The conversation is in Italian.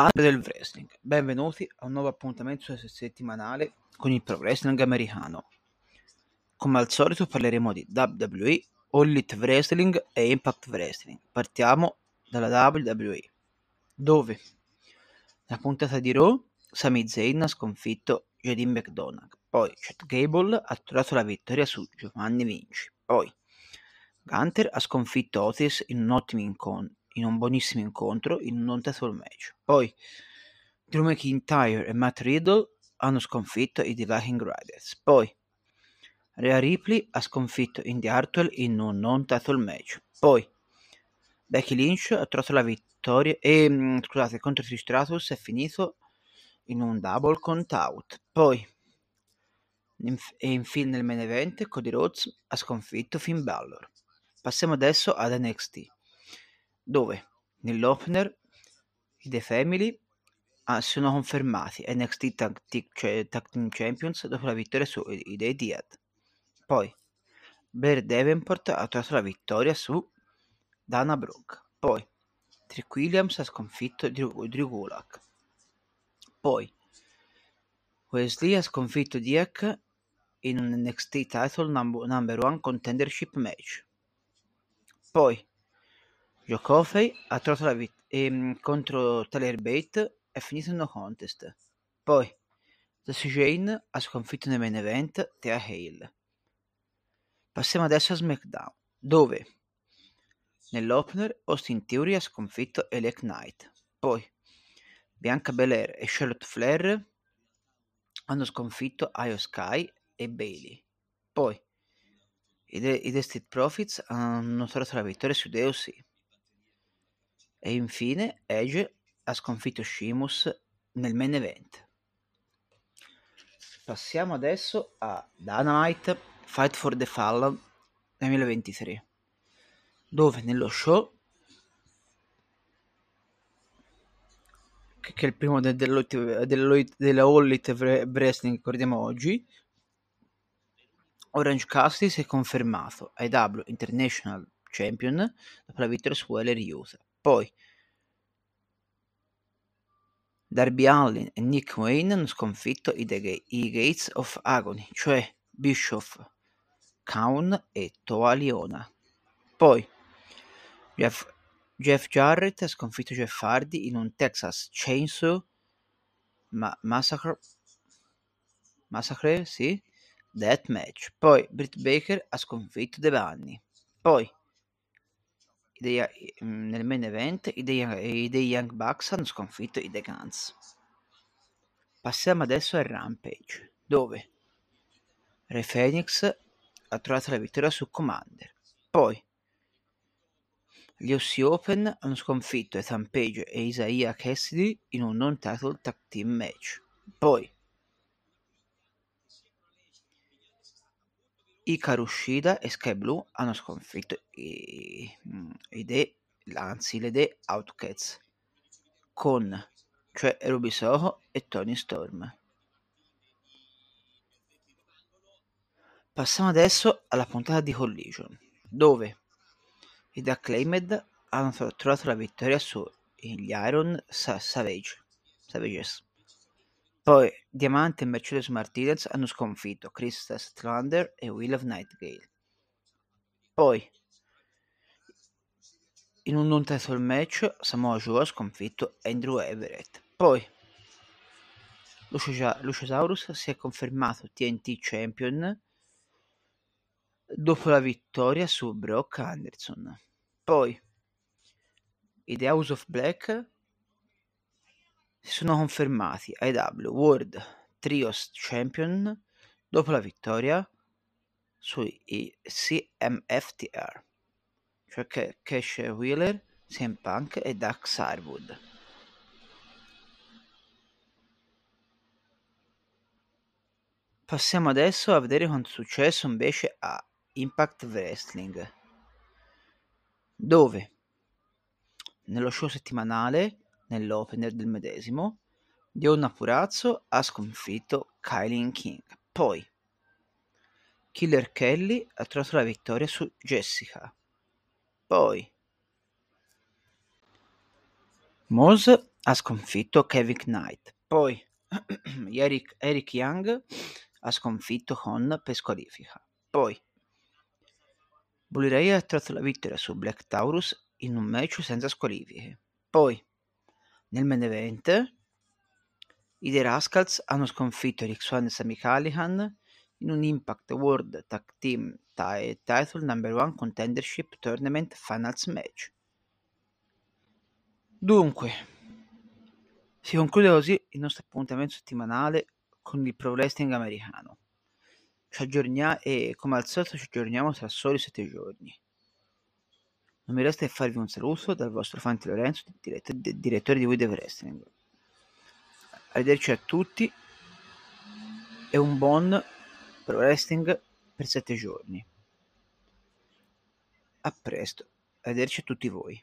Padre del wrestling, benvenuti a un nuovo appuntamento settimanale con il pro wrestling americano. Come al solito parleremo di WWE, All Elite Wrestling e Impact Wrestling. Partiamo dalla WWE, dove nella puntata di Raw Sami Zayn ha sconfitto JD McDonagh, poi Chad Gable ha trovato la vittoria su Giovanni Vinci, poi Gunter ha sconfitto Otis in un ottimo incontro in un buonissimo incontro in un non title match. Poi Drew McIntyre e Matt Riddle hanno sconfitto i The Viking Riders. Poi Rhea Ripley ha sconfitto Indy Hartwell in un non title match. Poi Becky Lynch ha trovato la vittoria e mm, scusate, contro Trish Stratus è finito in un double count out. Poi e infine nel main event Cody Rhodes ha sconfitto Finn Balor. Passiamo adesso ad NXT dove nell'opener i The Family ah, sono confermati NXT Tag, cioè, Tag Team Champions dopo la vittoria su i The Diad. Poi Blair Davenport ha trovato la vittoria su Dana Brooke. Poi Trick Williams ha sconfitto Drew, Gulak. Poi Wesley ha sconfitto Diak in un NXT Title number, number One Contendership match. Poi Coffey ha trovato la vittoria ehm, contro Tyler Bate è finito in no contest. Poi Jesse Jane ha sconfitto nel main event Thea Hale. Passiamo adesso a SmackDown, dove nell'opener Austin Theory ha sconfitto Elec Knight. Poi Bianca Belair e Charlotte Flair hanno sconfitto Io Sky e Bailey. Poi i, i The Street Profits hanno trovato la vittoria su DOC. E infine Edge ha sconfitto Sheamus nel main event. Passiamo adesso a Dynamite Fight for the Fallen 2023, dove nello show, che è il primo della All Elite Wrestling che ricordiamo oggi, Orange Cassidy si è confermato IW International Champion dopo la vittoria su Weller Youth. Poi Darby Allin e Nick Wayne hanno sconfitto i, The i Gates of Agony, cioè Bischoff, Kaun e Toa Liona. Poi Jeff, Jeff Jarrett ha sconfitto Jeff Hardy in un Texas Chainsaw ma- Massacre, Massacre, sì, Death Match. Poi Britt Baker ha sconfitto The Bunny. Poi dei, mm, nel main event i dei, dei Young Bucks hanno sconfitto i The Guns. Passiamo adesso al Rampage, dove Re Phoenix ha trovato la vittoria su Commander. Poi gli OC Open hanno sconfitto Ethan Page e Isaiah Cassidy in un non-title tag team match. Poi Hikaru Shida e Sky Blue hanno sconfitto i, mm, i The, anzi le The Outcats con cioè Ruby Soho e Tony Storm. Passiamo adesso alla puntata di Collision, dove i The Acclaimed hanno trovato la vittoria sugli Iron Savage, Savages. Poi Diamante e Mercedes Martinez hanno sconfitto Chris Statlander e Will of Nightgale. Poi, in un non title match, Samoa Joe ha sconfitto Andrew Everett. Poi, Luciasaurus si è confermato TNT Champion dopo la vittoria su Brock Anderson. Poi, i The House of Black si sono confermati AEW World Trios Champion dopo la vittoria sui CMFTR, cioè Cash Wheeler, CM Punk e Dax Harwood. Passiamo adesso a vedere quanto è successo invece a Impact Wrestling, dove nello show settimanale nell'opener del medesimo, Dionna Purazzo ha sconfitto Kylie King. Poi Killer Kelly ha trovato la vittoria su Jessica. Poi Moose ha sconfitto Kevin Knight. Poi Eric, Eric Young ha sconfitto Hon per squalifica. Poi Bully Ray ha tratto la vittoria su Black Taurus in un match senza squalifiche. Poi nel main event i The Rascals hanno sconfitto Rick Swan e Sami Callihan in un Impact World Tag Team Title Number One Contendership Tournament Finals match. Dunque, si conclude così il nostro appuntamento settimanale con il pro wrestling americano. Ci aggiorniamo e come al solito ci aggiorniamo tra soli sette giorni. Non mi resta che farvi un saluto dal vostro Fanti Lorenzo, direttore di The Wrestling. Arrivederci a tutti e un buon pro wrestling per sette giorni. A presto, arrivederci a tutti voi.